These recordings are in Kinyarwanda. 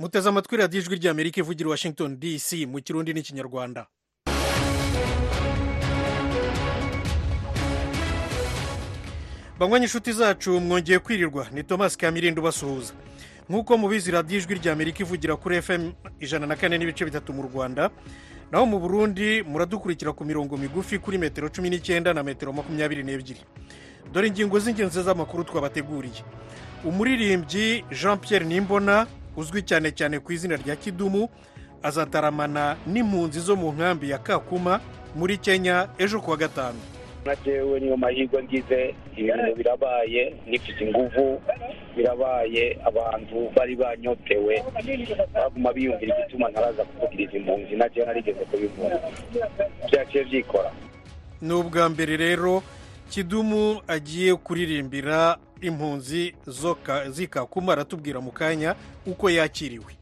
muteze amatwi radiyo ijwi ry'amerika ivugira i washington dc mu kirundi n'ikinyarwanda banywa inshuti zacu mwongeye kwirirwa. Ni thomas kamirindo ubasuhuza. Nk'uko mubizi radiyo ijwi ry'amerika ivugira kuri fm ijana na kane n'ibice bitatu mu rwanda naho mu burundi muradukurikira ku mirongo migufi kuri metero cumi n'icyenda na metero makumyabiri n'ebyiri. Dore ingingo z'ingenzi z'amakuru twabateguriye. Umuririmbyi jean pierre nimbona uzwi cyane cyane ku izina rya kidumu azataramana n'impunzi zo mu nkambi ya kakuma muri kenya ejo kuwa gatanu. Na jewe niyo mahirwe ngize ibintu birabaye nifite inguvu birabaye abantu bari banyotewe baguma biyumvira igituma ntaraza kuvugiriza impunzi na jewe narigeze kubivuna. Byaciye byikora. Ni ubwa mbere rero kidumu agiye kuririmbira impunzi z'ikakuma aratubwira mu kanya uko yakiriwe.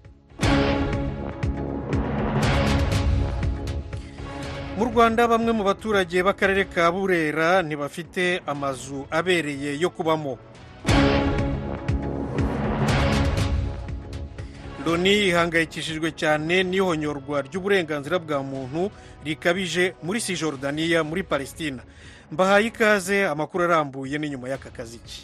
Mu rwanda bamwe mu baturage b'akarere ka burera ntibafite amazu abereye yo kubamo. Loni ihangayikishijwe cyane n'ihonyorwa ry'uburenganzira bwa muntu rikabije muri sijorudaniya muri palestina. Mbahaye ikaze amakuru arambuye n'inyuma y'aka kaziki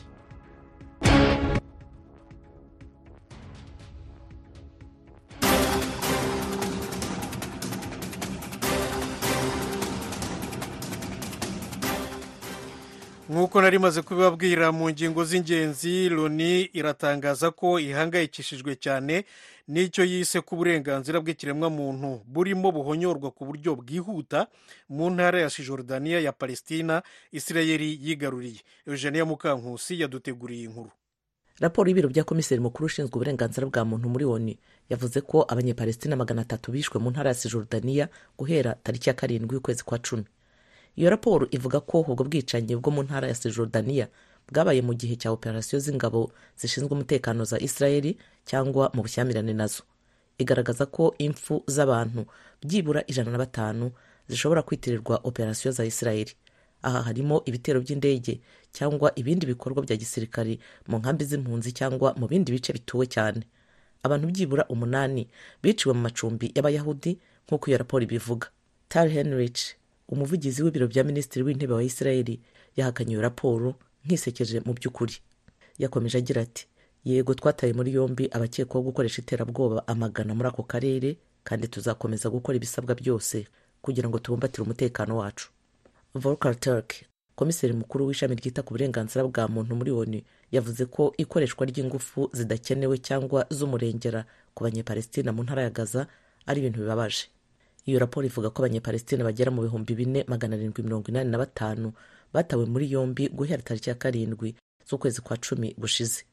nk'uko nari maze kubibabwira mu ngingo z'ingenzi loni iratangaza ko ihangayikishijwe cyane n'icyo yise ko uburenganzira bw'ikiremwamuntu burimo buhonyorwa ku buryo bwihuta mu ntara ya sijorudaniya ya palestina isirayeli yigaruriye. Eugenia mukankusi yaduteguriye inkuru. Raporo y'ibiro bya komiseri mukuru ushinzwe uburenganzira bwa muntu muri oni yavuze ko abanyepalestina magana atatu bishwe mu ntara ya sijorudaniya guhera tariki ya karindwi y'ukwezi kwa cumi. Iyo raporo ivuga ko ubwo bwicanyi bwo mu ntara ya sijorudaniya bwabaye mu gihe cya operasiyo z'ingabo zishinzwe umutekano za israeli cyangwa mu bushyamirane na zo. Igaragaza ko impfu z'abantu byibura ijana na batanu zishobora kwitirirwa operasiyo za israeli aha harimo ibitero by'indege cyangwa ibindi bikorwa bya gisirikari mu nkambi z'impunzi cyangwa mu bindi bice bituwe cyane. Abantu byibura umunani biciwe mu macumbi y'abayahudi nk'uko iyo raporo ibivuga. Tal henrich umuvugizi w'ibiro bya minisitiri w'intebe wa israeli yahakanye iyo raporo nk'isekeje mu by'ukuri. Yakomeje agira ati yego twataye muri yombi abakekwaho gukoresha iterabwoba amagana muri ako karere kandi tuzakomeza gukora ibisabwa byose kugira ngo tubumbatire umutekano wacu. Volker turk komiseri mukuru w'ishami ryita ku burenganzira bwa muntu muri oni yavuze ko ikoreshwa ry'ingufu zidakenewe cyangwa z'umurengera ku banyepalestina mu ntara ya gaza ari ibintu bibabaje. Iyo raporo ivuga ko abanyepalestina bagera mu bihumbi bine magana arindwi mirongo inani na batanu batawe muri yombi guhera tariki ya karindwi z'ukwezi kwa cumi gushize.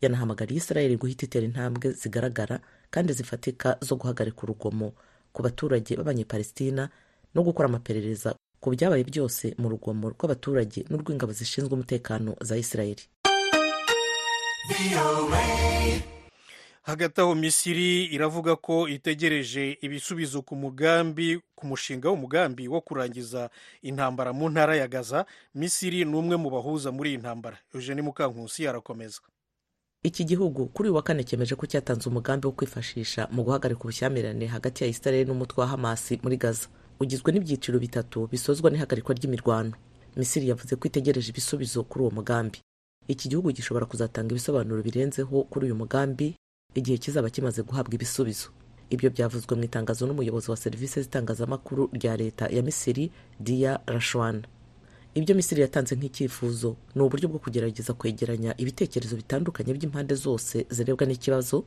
Yanahamagariye israeli guhita itera intambwe zigaragara kandi zifatika zo guhagarika urugomo ku baturage b'abanyepalestina no gukora amaperereza ku byabaye byose mu rugomo rw'abaturage n'urw'ingabo zishinzwe umutekano za israeli hagati aho misiri iravuga ko itegereje ibisubizo ku mugambi ku mushinga w'umugambi wo kurangiza intambara mu ntara ya gaza misiri ni umwe mu bahuza muri iyi ntambara. Eugene mukankusi arakomeza iki gihugu kuri uyu wa kane cyemeje ko cyatanze umugambi wo kwifashisha mu guhagarika ubushyamirane hagati ya israeli n'umutwe wa hamasi muri gaza. Ugizwe n'ibyiciro bitatu bisozwa n'ihagarikwa ry'imirwano. Misiri yavuze ko itegereje ibisubizo kuri uwo mugambi. Iki gihugu gishobora kuzatanga ibisobanuro birenzeho kuri uyu mugambi igihe kizaba kimaze guhabwa ibisubizo. Ibyo byavuzwe mu itangazo n'umuyobozi wa serivisi z'itangazamakuru rya leta ya misiri dia rashwan. Ibyo misiri yatanze nk'icyifuzo ni uburyo bwo kugerageza kwegeranya ibitekerezo bitandukanye by'impande zose zirebwa n'ikibazo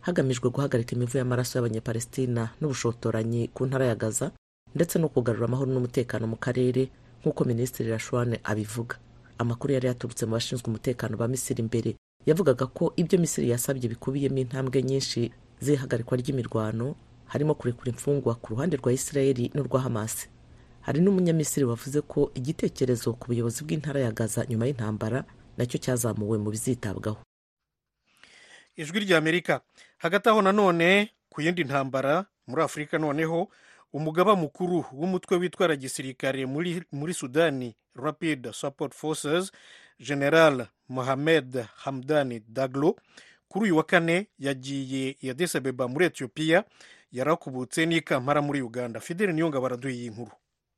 hagamijwe guhagarika imivu y'amaraso y'abanyepalestina n'ubushotoranyi ku ntara ya gaza ndetse no kugarura amahoro n'umutekano mu karere nk'uko minisitiri rashwane abivuga. Amakuru yari yaturutse mu bashinzwe umutekano ba misiri imbere yavugaga ko ibyo misiri yasabye bikubiyemo intambwe nyinshi z'ihagarikwa ry'imirwano harimo kurekura imfungwa ku ruhande rwa israeli n'urwa hamasi hari n'umunyamisiri wavuze ko igitekerezo ku buyobozi bw'intara ya gaza nyuma y'intambara na cyo cyazamuwe mu bizitabwaho. Ijwi ry'amerika hagati aho nanone ku yindi ntambara muri afurika noneho umugaba mukuru w'umutwe witwara gisirikare muri sudani rapid support forces general mohamed hamdani daglo kuri uyu wa kane yagiye i Addis Abeba muri etiyopiya yarakubutse n'i kampala muri uganda. Fideli niyonga baraduha iyi nkuru.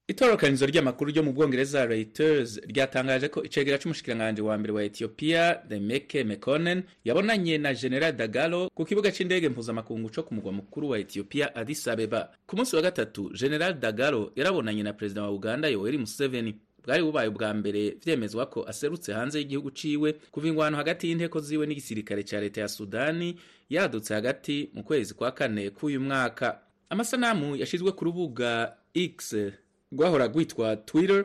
Itororokanizo ry'amakuru ryo mu bwongereza reuters ryatangaje ko icegera c'umushikiranganji wa mbere wa ethiopia demeke mekonnen yabonanye na general dagalo ku kibuga c'indege mpuzamakungu co ku mugwa mukuru wa ethiopia addis abeba. Ku munsi wa gatatu general dagalo yarabonanye na perezida wa uganda yoweri museveni. Bwari bubaye ubwa mbere vyemezwa ko aserutse hanze y'igihugu ciwe kuva ingwano hagati y'inteko ziwe n'igisirikare ca leta ya sudani yadutse hagati mu kwezi kwa kane k'uyu mwaka. Amasanamu yashizwe ku rubuga x rwahora rwitwa twitter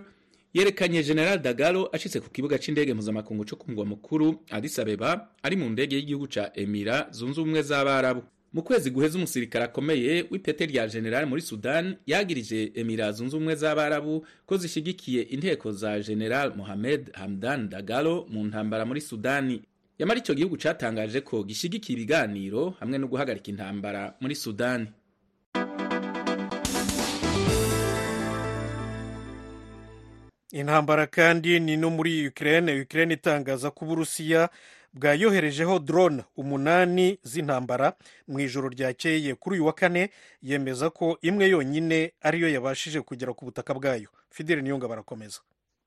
yerekanye general dagalo ashitse ku kibuga c'indege mpuzamakungu co ku mugwa mukuru addis abeba ari mu ndege y'igihugu ca emira zunze ubumwe z'abarabu. Mu kwezi guheza umusirikare akomeye w'ipete rya general muri sudan yagirije emira zunze ubumwe z'abarabu ko zishigikiye inteko za general mohamed hamdan dagalo mu ntambara muri sudani yamara ico gihugu catangaje ko gishigikiye ibiganiro hamwe no guhagarika intambara muri sudani intambara kandi ni no muri Ukraine. Ukraine itangaza ko uburusiya bwayoherejeho drone umunani z'intambara. Mu ijoro ryakeye kuri uyu wa kane yemeza ko imwe yonyine ariyo yabashije kugera ku butaka bwayo. Fideli niyonga barakomeza.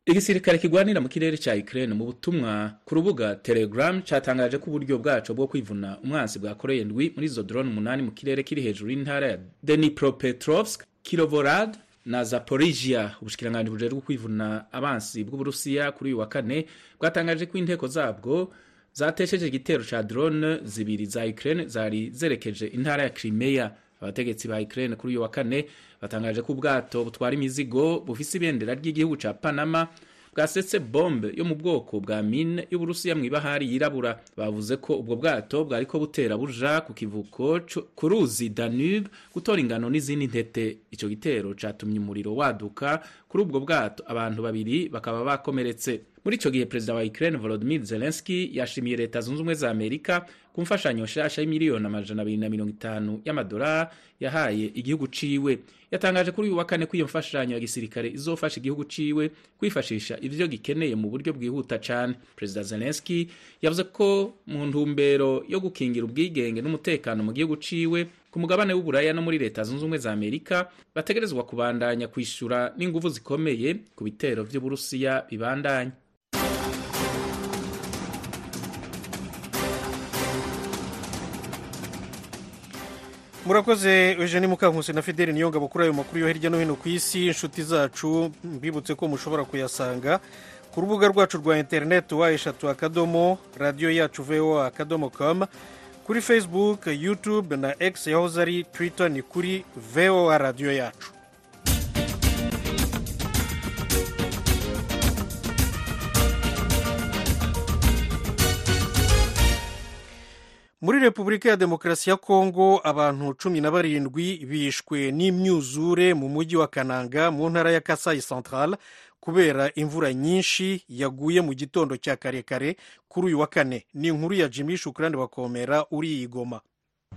Igisirikare kigwanira mu kirere ca Ukraine mu butumwa ku rubuga Telegram catangaje ko uburyo bwaco bwo kwivuna umwansi bwakoreye ndwi muri izo drone umunani mu kirere kiri hejuru y'intara ya Dnipropetrovsk Kirovorad na Zaporizhia. Ubushikiranganji bujejwe kwivuna abansi bw'Uburusiya kuri uyu wa kane bwatangaje ko inteko zabwo zatesheje igitero ca drone zibiri za Ukraine zari zerekeje intara ya Crimea. Abategetsi ba Ukraine kuri uyu wa kane batangaje ko ubwato butwara imizigo bufise ibendera ry'igihugu ca Panama bwasetse bombe yo mu bwoko bwa mine y'Uburusiya mw'ibahari yirabura. Bavuze ko ubwo bwato bwariko butera buja ku kivuko ku ruzi Danube gutora ingano n'izindi ntete. Ico gitero catumye umuriro waduka. Kuri ubwo bwato abantu babiri bakaba bakomeretse. Muri ico gihe perezida wa Ukraine Volodymyr Zelensky yashimiye leta zunze ubumwe za Amerika ku mfashanyo nshasha y'imiliyoni amajana abiri na mirongo itanu y'amadolari yahaye igihugu ciwe. Yatangaje kuri uyu wa kane ko iyo mfashanyo ya gisirikare izofasha igihugu ciwe kwifashisha ivyo gikeneye mu buryo bwihuta cane. Perezida Zelensky yavuze ko mu ntumbero yo gukingira ubwigenge n'umutekano mu gihugu ciwe ku mugabane w'uburaya no muri leta zunze ubumwe za amerika bategerezwa kubandanya kwishura n'inguvu zikomeye ku bitero vy'uburusiya bibandanya murakoze eugene mukankusi na fideli niyongabo kuri ayo makuru yo hirya no hino ku isi inshuti zacu mbibutse ko mushobora kuyasanga. Ku rubuga rwacu rwa interineti wa eshatu akadomo radiyo yacu voa akadomo com. Kuri facebook youtube na x yahoze ari twitter ni kuri voa radiyo yacu. Muri repubulika ya demokarasi ya kongo abantu cumi na barindwi bishwe n'imyuzure mu mujyi wa kananga mu ntara ya kasayi central kubera imvura nyinshi yaguye mu gitondo cya karekare kuri uyu wa kane. Ni inkuru ya jimmy shukurani bakomera uri igoma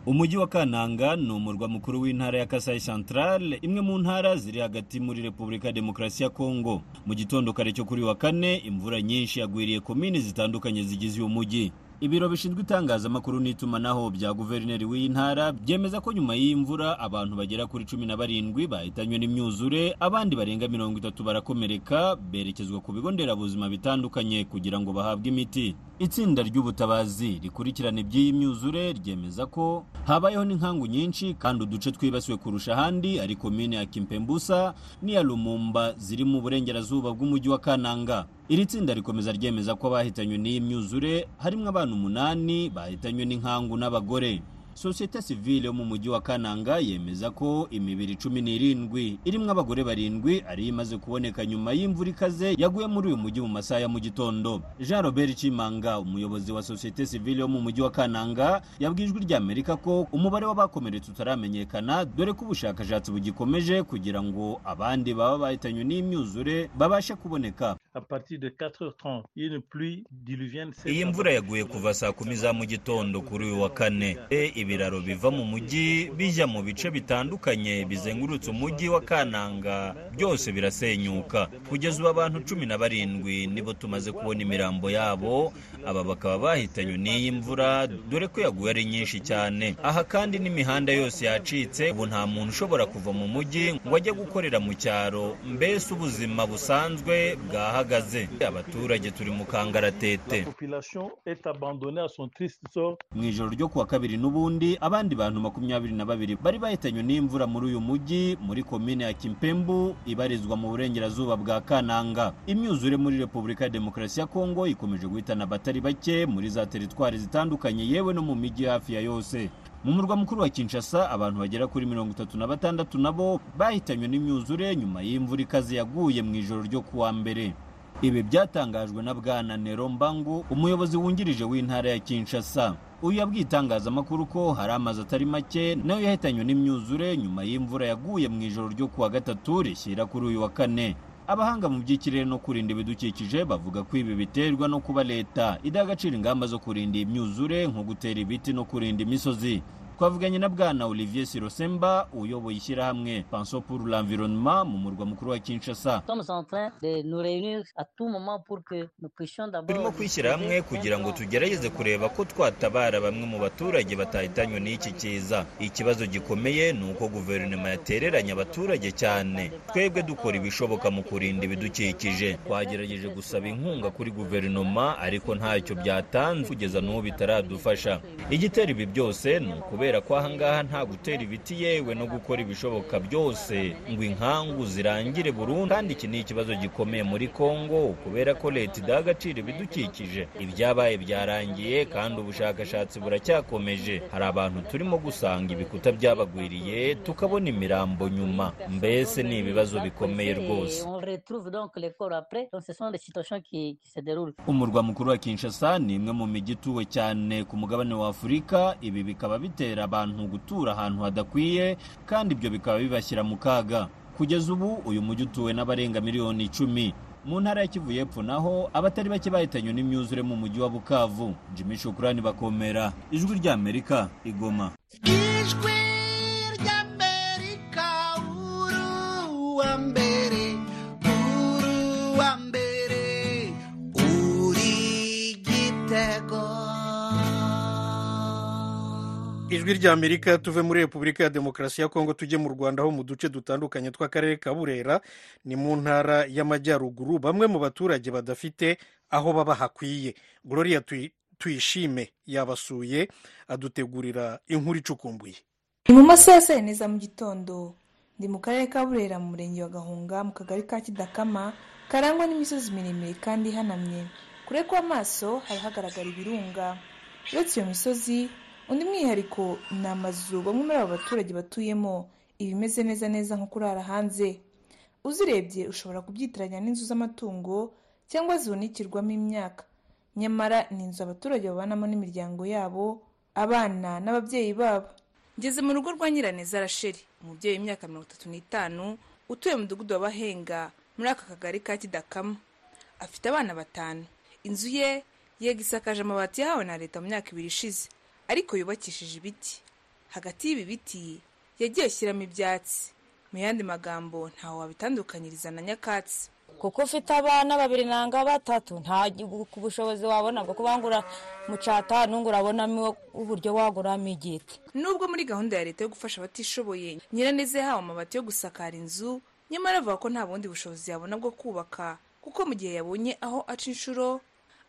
umujyi wa kananga ni umurwa mukuru w'intara ya kasayi central imwe mu ntara ziri hagati muri repubulika ya demokarasi ya kongo. Mu gitondo kare cyo kuri wa kane imvura nyinshi yagwiriye komini zitandukanye zigize uyu mujyi. Ibiro bishinzwe itangazamakuru n'itumanaho bya guverineri w'iyi ntara byemeza ko nyuma y'imvura abantu bagera kuri cumi na barindwi bahitanywe n'imyuzure abandi barenga mirongo itatu barakomereka berekezwa ku bigo nderabuzima bitandukanye kugira ngo bahabwe imiti. Itsinda ry'ubutabazi rikurikirana iby'iyi myuzure ryemeza ko habayeho n'inkangu nyinshi kandi uduce twibasiwe kurusha ahandi ari komine ya kimpembusa n'iya lumumba ziri mu burengerazuba bw'umujyi wa kananga. Iri tsinda rikomeza ryemeza ko abahitanywe n'iyi myuzure harimo abana umunani bahitanywe n'inkangu n'abagore. Sosiyete sivile yo mu mujyi wa kananga yemeza ko imibiri cumi n'irindwi irimo abagore barindwi ariyo imaze kuboneka nyuma y'imvura ikaze yaguye muri uyu mujyi mu masaha ya mu gitondo. Jean robert chimanga umuyobozi wa sosiyete sivile yo mu mujyi wa kananga yabwiye ijwi rya amerika ko umubare w'abakomeretse utaramenyekana dore ko ubushakashatsi bugikomeje kugira ngo abandi baba bahitanywe n'imyuzure babashe kuboneka. Iyi mvura yaguye kuva saa kumi za mu gitondo kuri uyu wa kane. Ibiraro biva mu mujyi bijya mu bice bitandukanye bizengurutse umujyi wa kananga. Byose birasenyuka. Kugeza ubu abantu cumi na barindwi nibo tumaze kubona imirambo yabo. Aba bakaba bahitanywe n'iyi mvura dore ko yaguye ari nyinshi cyane. Aha kandi n'imihanda yose yacitse ubu nta muntu ushobora kuva mu mujyi ngo ajye gukorera mu cyaro. Mbese ubuzima busanzwe bwahagaze abaturage turi mu kangaratete mu ijoro ryo kuwa kabiri n'ubundi abandi bantu makumyabiri na babiri bari bahitanywe n'imvura muri uyu mujyi muri komine ya kimpembu ibarizwa mu burengerazuba bwa kananga. Imyuzure muri repubulika ya demokarasi ya kongo ikomeje guhitana abatari bake muri za teritwari zitandukanye yewe no mu mijyi hafi ya yose. Mu murwa mukuru wa kinshasa abantu bagera kuri mirongo itatu na batandatu nabo bahitanywe n'imyuzure nyuma y'imvura ikaze yaguye mu ijoro ryo kuwa mbere. Ibi byatangajwe na bwana nero mbangu umuyobozi wungirije w'intara ya kinshasa. Uyu yabwiye itangazamakuru ko hari amazu atari make na yo yahitanywe n'imyuzure nyuma y'imvura yaguye mu ijoro ryo kuwa gatatu rishyira kuri uyu wa kane. Abahanga mu by'ikirere no kurinda ibidukikije bavuga ko ibi biterwa no kuba leta idaha agaciro ingamba zo kurinda imyuzure nko gutera ibiti no kurinda imisozi. Twavuganye na bwana olivier sirosemba uyoboye ishyirahamwe panso pour l'environnement mu murwa mukuru wa kinshasa. Turimo kwishyira hamwe kugira ngo tugerageze kureba ko twatabara bamwe mu baturage batahitanywe n'iki kiza ikibazo gikomeye ni uko guverinoma yatereranye abaturage cyane. Twebwe dukora ibishoboka mu kurinda ibidukikije. Twagerageje gusaba inkunga kuri guverinoma ariko ntacyo byatanze kugeza n'ubu bitaradufasha. Igitera ibi byose ni ukubera ko ahangaha nta gutera ibiti yewe no gukora ibishoboka byose ngo inkangu zirangire burundu. Kandi iki ni ikibazo gikomeye muri kongo kubera ko leta idaha agaciro ibidukikije. Ibyabaye byarangiye kandi ubushakashatsi buracyakomeje. Hari abantu turimo gusanga ibikuta byabagwiriye tukabona imirambo nyuma. Mbese ni ibibazo bikomeye rwose. Umurwa mukuru wa kinshasa ni imwe mu mijyi ituwe cyane ku mugabane wa afurika ibi bikaba bitera abantu gutura ahantu hadakwiye kandi ibyo bikaba bibashyira mu kaga. Kugeza ubu uyu mujyi utuwe n'abarenga miliyoni icumi. Mu ntara ya kivu y'epfo naho abatari bake bahitanywe n'imyuzure mu mujyi wa bukavu. Jimmy shukurani bakomera. Ijwi ry'amerika igoma. Ijwi ijwi ry'amerika tuve muri repubulika ya demokarasi ya kongo tujye mu rwanda ho mu duce dutandukanye tw'akarere ka burera ni mu ntara y'amajyaruguru bamwe mu baturage badafite aho baba hakwiye. Gloria tuyishime yabasuye adutegurira inkuru icukumbuye ni mu masaha ya saa yine za mu gitondo ndi mu karere ka burera mu murenge wa gahunga mu kagari ka kidakama karangwa n'imisozi miremire kandi ihanamye. Kure kw'amaso hari hagaragara ibirunga. Uretse iyo misozi undi mwihariko ni amazu bamwe muri abo baturage batuyemo. Ibimeze neza neza nko kurara hanze. Uzirebye ushobora kubyitiranya n'inzu z'amatungo cyangwa zihunikirwamo imyaka. Nyamara ni inzu abaturage babanamo n'imiryango yabo abana n'ababyeyi babo. Ngeze mu rugo rwa nyiraneza rasheri umubyeyi w'imyaka mirongo itatu n'itanu utuye mu mudugudu wa bahenga muri aka kagari ka kidakama afite abana batanu. Inzu ye yega isakaje amabati yahawe na leta mu myaka ibiri ishize. Ariko yubakishije ibiti. Hagati y'ibi biti yagiye ashyiramo ibyatsi. Mu yandi magambo ntawe wabitandukanyiriza na nyakatsi. Kuko ufite abana babiri nanga batatu nta bushobozi wabona bwo kubangura mucata nungu urabonamo uburyo waguramo igiti. Nubwo muri gahunda ya leta yo gufasha abatishoboye nyiraneze yahawe amabati yo gusakara inzu nyamara avuga ko nta bundi bushobozi yabona bwo kubaka kuko mu gihe yabonye aho aca inshuro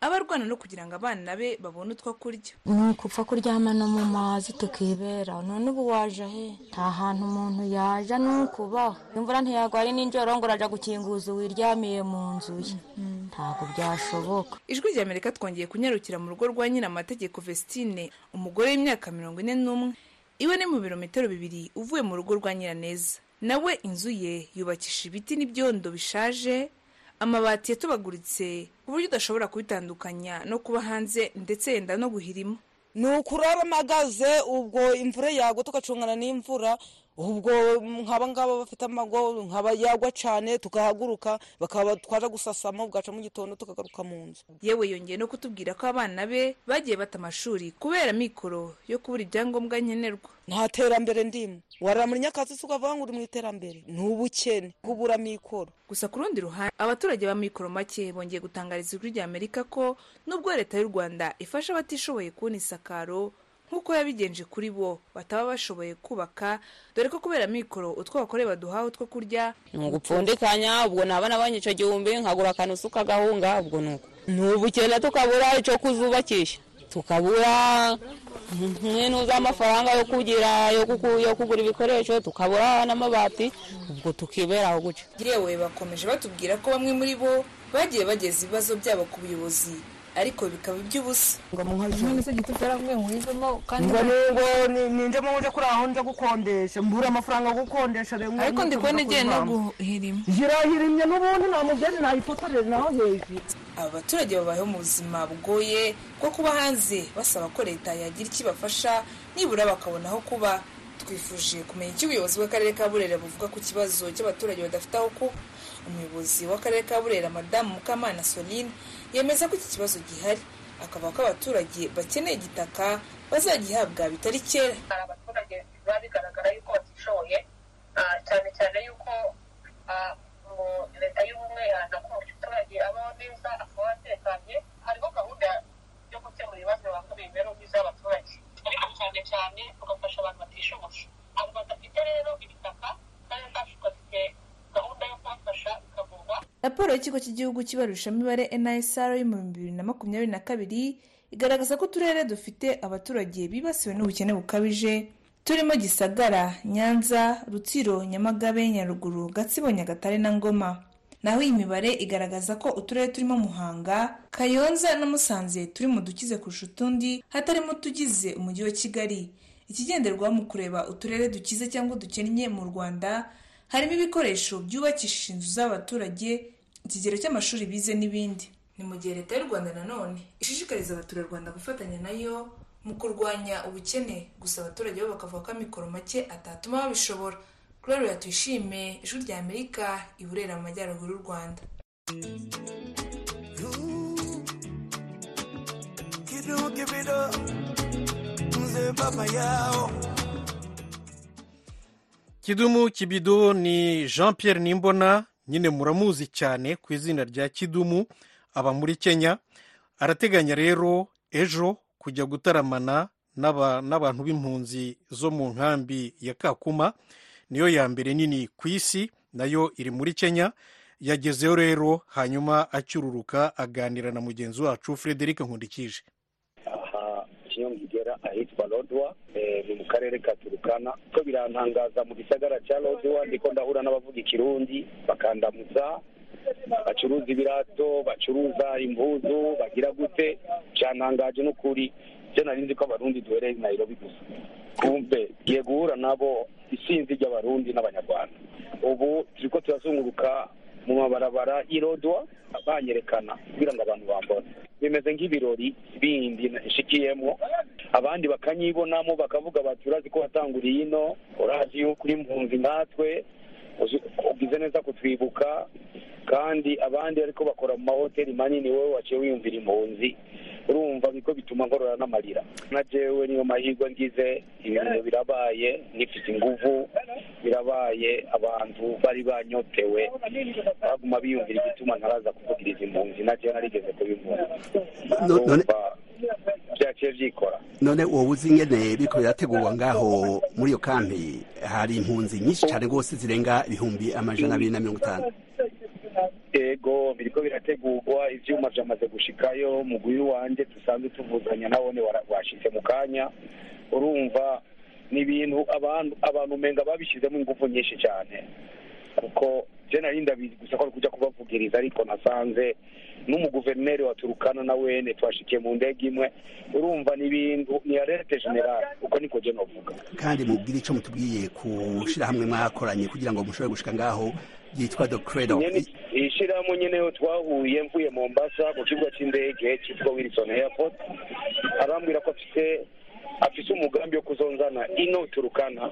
aba arwana no kugira ngo abana be babone utwo kurya. Ni ukupfa kuryama no mu mazi tukibera. None ubu waje he? Nta hantu umuntu yaja ni ukubaho imvura ntiyagwa ari nijoro ngo uraja gukinguza wiryamiye mu nzu ye. Ntabwo byashoboka. Ijwi rya amerika twongeye kunyarukira mu rugo rwa nyina amategeko vestine umugore w'imyaka mirongo ine n'umwe. Iwe ni mu birometero bibiri uvuye mu rugo rwa nyiraneza. Nawe inzu ye yubakisha ibiti n'ibyondo bishaje amabati yatobaguritse ku buryo udashobora kubitandukanya no kuba hanze ndetse yenda no guhirima. Ni ukurara amagaze ubwo imvura yagwa tugacungana n'imvura ubwo nk'aba ngaba bafite amago nkaba yagwa cyane tugahaguruka bakaba twaje gusasama bwaca mu gitondo tukagaruka mu nzu. Yewe yongeye no kutubwira ko abana be bagiye bata amashuri kubera mikoro yo kubura ibyangombwa nkenerwa. Nta terambere ndimo. Warara muri nyakatsi ukavuga ngo uri mu iterambere ni ubukene kubura mikoro. Gusa ku rundi ruhande abaturage ba mikoro make bongeye gutangariza ijwi rya amerika ko nubwo leta y'u rwanda ifasha abatishoboye kubona isakaro nk'uko yabigenje kuri bo bataba bashoboye kubaka dore ko kubera mikoro utwo bakore baduhawe two kurya ni ugupfundikanya ubwo naba nabonye icyo gihumbi nkagura akantu usuka agahunga ubwo ni uko ni ubukene tukabura icyo kuzubakisha. Tukabura nk'intu z'amafaranga yo kugira yo kugura ibikoresho tukabura n'amabati ubwo tukibera aho gutyo yewe bakomeje batubwira ko bamwe muri bo bagiye bageza ibibazo byabo ku buyobozi. Ariko bikaba iby'ubusa. Ngo ningo ninjemo nje kuri aho nje gukondesha. Mbura amafaranga yo gukondesha rero ariko ndi kubona igiye no guhirima yirahirimye n'ubundi nta mugeni nayifotorera naho hejuru. Aba baturage babayeho mu buzima bugoye bwo kuba hanze basaba ko leta yagira icyo ibafasha nibura bakabona aho kuba twifuje kumenya icyo ubuyobozi bw'akarere ka burera buvuga ku kibazo cy'abaturage badafite aho kuba. Umuyobozi w'akarere ka burera madamu mukamana soline yemeza ko iki kibazo gihari. Akavuga ko abaturage bakeneye igitaka bazagihabwa bitari kera. Hari abaturage biba bigaragara yuko batishoboye ah, cyane cyane yuko ah, mu leta y'ubumwe ko umuturage abaho neza akaba atekanye hariho gahunda yo gukemura ibibazo imibereho myiza y'abaturage. ariko cyane cyane tugafasha abantu batishoboye abo badafite rero ibitaka kandi kacu gafite gahunda yo kubafasha bikavurwa raporo y'ikigo cy'igihugu cy'ibarurishamibare nsr yo mu bibiri na makumyabiri na kabiri igaragaza ko uturere dufite abaturage bibasiwe n'ubukene bukabije. Turimo gisagara nyanza rutsiro nyamagabe nyaruguru gatsibo nyagatare na ngoma. Naho iyi mibare igaragaza ko uturere turimo muhanga kayonza na musanze turi mu dukize kurusha utundi hatarimo utugize umujyi wa kigali. Ikigenderwaho mu kureba uturere dukize cyangwa dukennye mu rwanda harimo ibikoresho byubakishije inzu z'abaturage ikigero cy'amashuri bize n'ibindi. Ni mu gihe leta y'u rwanda nanone ishishikariza abaturarwanda gufatanya na yo mu kurwanya ubukene. Gusa abaturage bo bakavuga ko amikoro make atatuma babishobora. Gloria tuyishime ijwi rya amerika i burera mu majyaruguru y'u rwanda. Kidumu kibido ni jean pierre nimbona nyine muramuzi cyane ku izina rya kidumu aba muri kenya. Arateganya rero ejo kujya gutaramana n'aba- n'abantu b'impunzi zo mu nkambi ya kakuma. Niyo ya mbere nini ku isi na yo iri muri kenya. Yagezeyo rero hanyuma acyururuka aganira na mugenzi wacu frederic nkundikije. Aha kinyongigera ahitwa lodwa eh, ni mu karere ka turukana. Ko birantangaza mu gisagara cya lodwa ndiko ndahura n'abavuga ikirundi bakandamutsa bacuruza ibirato bacuruza impuzu bagira gute? Cyantangaje n'ukuri. Byo nari nzi ko abarundi duhereye i nairobi gusa. Kumbe ngiye guhura nabo isinzi ry'abarundi n'abanyarwanda. Ubu turiko turazunguruka mu mabarabara y'ilodwa banyerekana kugira ngo abantu bambone. Bimeze nk'ibirori bindi nshikiyemo abandi bakanyibonamo bakavuga bati urazi ko watanguriye ino? Urazi yuko uri impunzi nkatwe uzi- ugize neza kutwibuka? Kandi abandi ariko bakora mu mahoteli manini wowe waciye wiyumvira impunzi. Urumva biko bituma nkorora n'amarira na jewe niyo mahirwe ngize ibintu birabaye nifite inguvu birabaye abantu bari banyotewe baguma biyumvira igituma ntaraza kuvugiriza impunzi na jewe narigeze none- Urumva byaciye byikora. none wowe uzi ingene biriko birategurwa ngaho muri iyo kampi hari impunzi nyinshi cyane rwose zirenga ibihumbi amajana abiri na mirongo itanu. Ego biriko birategurwa ivyuma vyamaze gushikayo mugwi wanje dusanzwe tuvuzanya nawone washitse mu kanya urumva ni ibintu abantu abantu umenga babishizemo ingufu nyinshi cyane kuko je nari ndabizi gusa ko ari kuja kubavugiriza ariko nasanze n'umuguverineri wa turukana na wene twashikiye mu ndege imwe. Urumva ni ibintu ni alerte general uko niko je novuga kandi mubwire ico mutubwiye ku shirahamwe mwakoranye kugira ngo mushobore gushika ngaho ryitwa the credo. Ishirahamwe nyene twahuye mvuye Mombasa ku kibuga c'indege cyitwa Wilson Airport arambwira ko afite afise umugambi wo kuzonzana ino turukana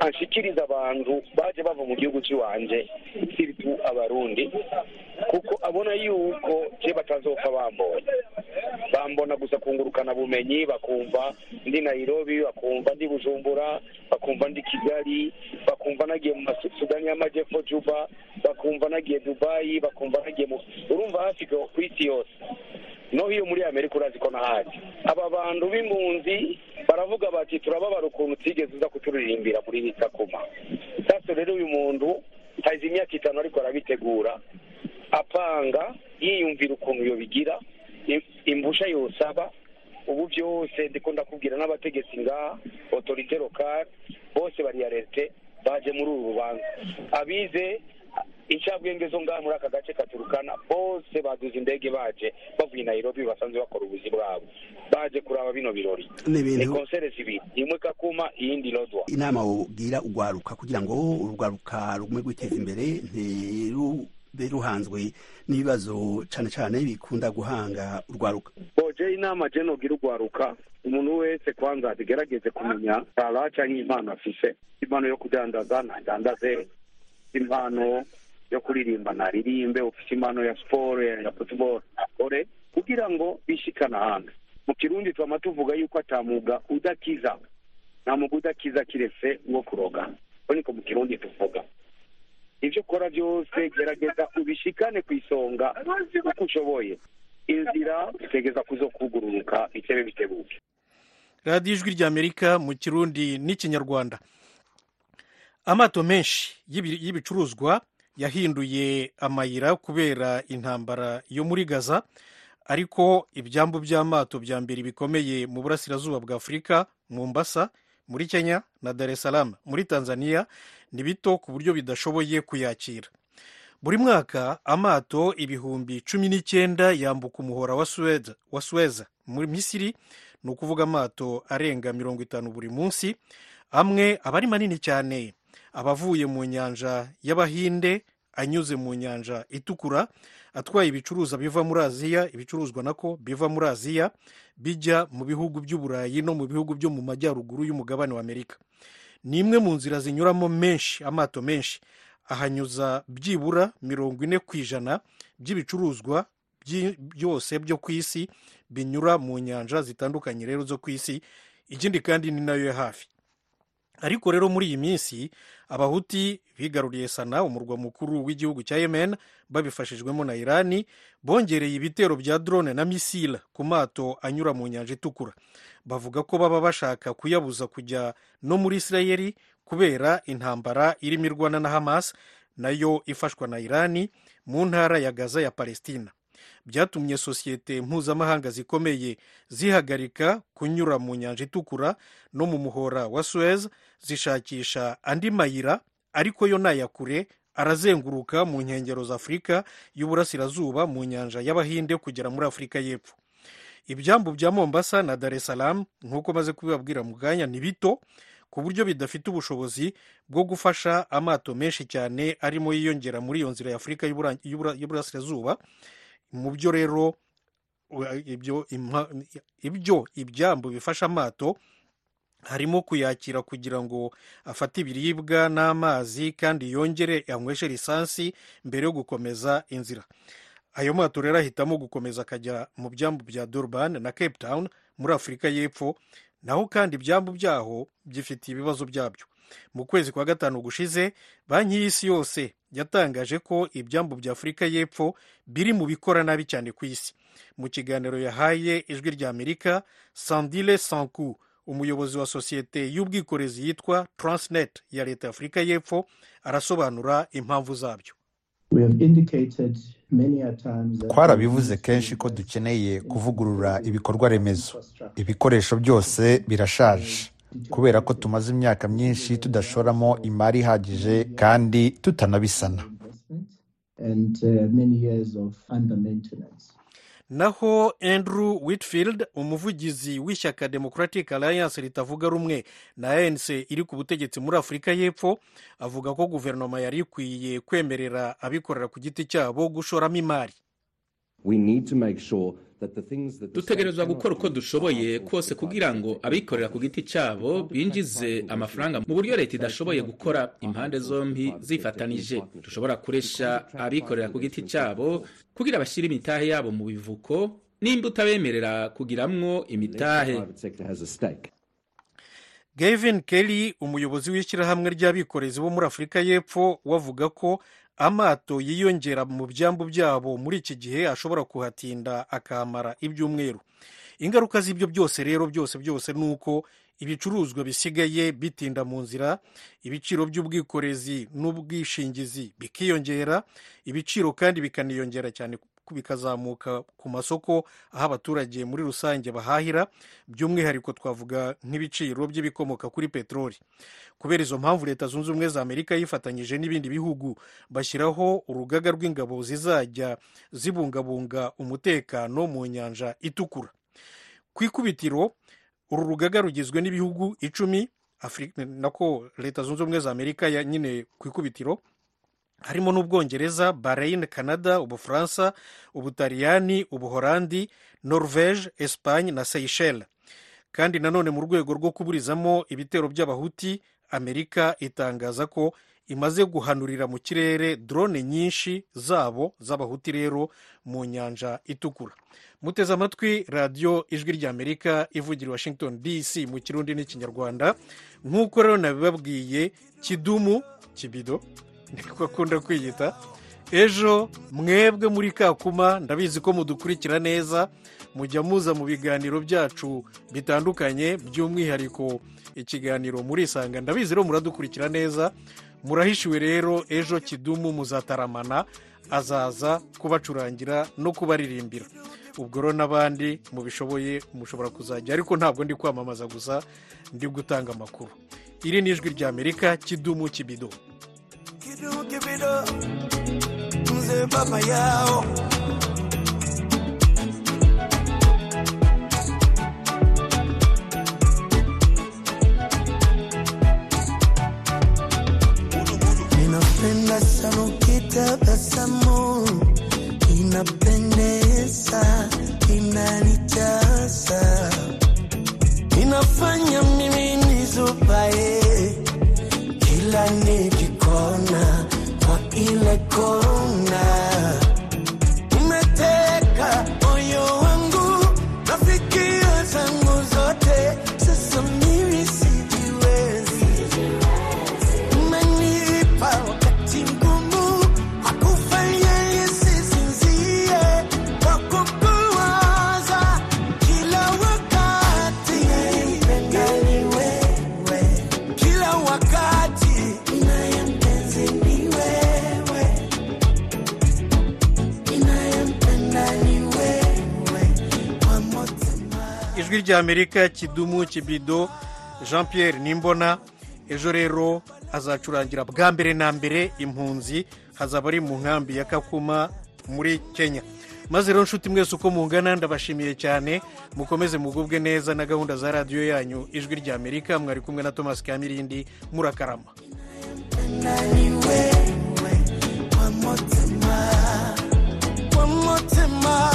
anshikiriza abantu baje bava mu gihugu cy'iwanje siritu abarundi kuko abona yuko je batazopfa bambonye. Bambona gusa kungurukana bumenyi bakumva ndi nairobi bakumva ndi bujumbura bakumva ndi kigali bakumva nagiye mu masudani y'amajyepfo juba bakumva nagiye dubayi bakumva nagiye mu urumva hafi ku isi yose. No hiyo muri amerika urazi ko nahazi aba bantu b'impunzi baravuga bati turababara ukuntu utigeze uza kuturirimbira muri bitakuma sasa rero uyu muntu hazi imyaka itanu ariko arabitegura apanga yiyumvira ukuntu yobigira imbusha yosaba ubu byose ndiko ndakubwira n'abategetsi ngaha otorite lokale bose bari arete baje muri uru rubanza. Abize incabwenge zo ngaha muri aka gace katurukana bose baduze indege baje bavuye nairobi basanzwe bakora ubuzi bwabo. Baje kuraba bino birori. Ni konsere zibiri imwe kakuma iyindi lodwa inama ubwira ugwaruka kugira ngo urugwaruka rugume rwiteza imbere ntirube ruhanzwe n'ibibazo cane cane bikunda guhanga urwaruka. Boje inama je nogira urwaruka umuntu wese kwanza agerageze kumenya tara canke impano afise. Impano yo kudandaza ntadandaze impano yo kuririmba naririmbe ufite impano ya siporo ya futuboro akore kugira ngo bishikane ahandi mu kirundi twama tuvuga yuko atamuga udakiza nta muga udakiza kiretse wo kuroga. Ko niko mu kirundi tuvuga. Ibyo ukora byose gerageza ubishikane ku isonga uko ushoboye. Inzira utegeza kuzo kugururuka bitebe bitebuke. Radiyo ijwi ry'amerika mu kirundi n'ikinyarwanda. Amato menshi y'ibicuruzwa yahinduye amayira kubera intambara yo muri gaza ariko ibyambu by'amato bya mbere bikomeye mu burasirazuba bwa afurika mombasa muri kenya na dar es muri tanzania ni bito ku buryo bidashoboye kuyakira. Buri mwaka amato ibihumbi cumi n'icyenda yambuka umuhora wa suweza muri misiri ni ukuvuga amato arenga mirongo itanu buri munsi amwe aba ari manini cyane. Abavuye mu nyanja y'abahinde anyuze mu nyanja itukura atwaye ibicuruza biva muri aziya ibicuruzwa nako biva muri aziya bijya mu bihugu by'uburayi no mu bihugu byo mu majyaruguru y'umugabane wa amerika. Ni imwe mu nzira zinyuramo menshi amato menshi. Ahanyuza byibura mirongo ine ku ijana by'ibicuruzwa byose byo ku isi binyura mu nyanja zitandukanye rero zo ku isi. Ikindi kandi ni na yo hafi. Ariko rero muri iyi minsi abahuti bigaruriye sana umurwa mukuru w'igihugu cya yemen babifashijwemo na irani bongereye ibitero bya drone na misile ku mato anyura mu nyanja itukura. Bavuga ko baba bashaka kuyabuza kujya no muri isirayeli kubera intambara irimo irwana na hamas na yo ifashwa na irani mu ntara ya gaza ya palestina. Byatumye sosiyete mpuzamahanga zikomeye zihagarika kunyura mu nyanja itukura no mu muhora wa suez zishakisha andi mayira ariko yo nayakure arazenguruka mu nkengero za afurika y'uburasirazuba mu nyanja y'abahinde kugera muri afurika y'epfo. Ibyambu bya mombasa na dar es salaam nk'uko maze kubibabwira mu bwanya ni bito ku buryo bidafite ubushobozi bwo gufasha amato menshi cyane arimo yiyongera muri iyo nzira ya afurika y'uburasirazuba. Mu byo rero ibyo ibyambu bifasha amato harimo kuyakira kugira ngo afate ibiribwa n'amazi kandi yongere yanyweshe lisansi mbere yo gukomeza inzira. Ayo mato rero ahitamo gukomeza akajya mu byambu bya durban na cape town muri afurika y'epfo naho kandi ibyambu byaho byifitiye ibibazo byabyo. Mu kwezi kwa gatanu gushize banki y'isi yose yatangaje ko ibyambu bya afurika y'epfo biri mu bikora nabi cyane ku isi. Mu kiganiro yahaye ijwi rya amerika sandile sanku umuyobozi wa sosiyete y'ubwikorezi yitwa transnet ya leta ya afurika y'epfo arasobanura impamvu zabyo. Twarabivuze kenshi ko dukeneye kuvugurura ibikorwa remezo. Ibikoresho byose birashaje. Kubera ko tumaze imyaka myinshi tudashoramo imari ihagije kandi tutanabisana. Naho andrew whitfield umuvugizi w'ishyaka democratic alliance ritavuga rumwe na anc iri ku butegetsi muri afurika y'epfo avuga ko guverinoma yari ikwiye kwemerera abikorera ku giti cyabo gushoramo imari. Dutegerezwa gukora uko dushoboye kose kugira ngo abikorera ku giti cyabo binjize amafaranga mu buryo leta idashoboye gukora impande zombi zifatanije. Dushobora kuresha abikorera ku giti cyabo kugira bashyire imitahe yabo mu bivuko nimba utabemerera kugiramwo imitahe. private sector has a stake. Gavin Kelly umuyobozi w'ishyirahamwe ry'abikorezi bo muri afurika y'epfo wavuga ko amato yiyongera mu byambu byabo muri iki gihe ashobora kuhatinda akahamara ibyumweru. Ingaruka z'ibyo byose rero byose byose ni uko ibicuruzwa bisigaye bitinda mu nzira ibiciro by'ubwikorezi n'ubwishingizi bikiyongera ibiciro kandi bikaniyongera cyane bikazamuka ku masoko aho abaturage muri rusange bahahira by'umwihariko twavuga nk'ibiciro by'ibikomoka kuri peteroli kubera izo mpamvu leta zunze ubumwe za amerika yifatanyije n'ibindi bihugu bashyiraho urugaga rw'ingabo zizajya zibungabunga umutekano mu nyanja itukura. Ku ikubitiro uru rugaga rugizwe n'ibihugu icumi nako leta zunze ubumwe za amerika nyine ku ikubitiro harimo n'ubwongereza bahrain canada ubufaransa ubutaliyani ubuhorandi norvege espagne na seychelles. Kandi nanone mu rwego rwo kuburizamo ibitero by'abahuti amerika itangaza ko imaze guhanurira mu kirere drone nyinshi zabo z'abahuti rero mu nyanja itukura. Muteze amatwi radiyo ijwi ry'amerika ivugira washington dc mu kirundi n'ikinyarwanda. Nk'uko rero nabibabwiye kidumu kibido. Niko akunda kwiyita. Ejo mwebwe muri kakuma ndabizi ko mudukurikira neza mujya muza mu biganiro byacu bitandukanye by'umwihariko ikiganiro murisanga ndabizi rero muradukurikira neza murahishiwe rero ejo kidumu muzataramana azaza kubacurangira no kubaririmbira. Ubwo rero n'abandi mubishoboye mushobora kuzajya ariko ntabwo ndi kwamamaza gusa ndi gutanga amakuru. Iri ni ijwi ry'amerika kidumu kibido. Kidu kibido mzee baba yao? Ninapenda sana ukitabasamu, inapendeza, inanijaza, inafanya mimi nizubae. Kila nikikona kwa ile kona, ijwi ry'amerika kidumu kibido jean pierre nimbona ejo rero azacurangira bwa mbere na mbere impunzi hazaba ari mu nkambi ya kakuma muri kenya. Maze rero nshuti mwese uko mungana ndabashimiye cyane mukomeze mugubwe neza na gahunda za radiyo yanyu ijwi ry'amerika mwari kumwe na thomas kamirindi murakarama. Kwa mutima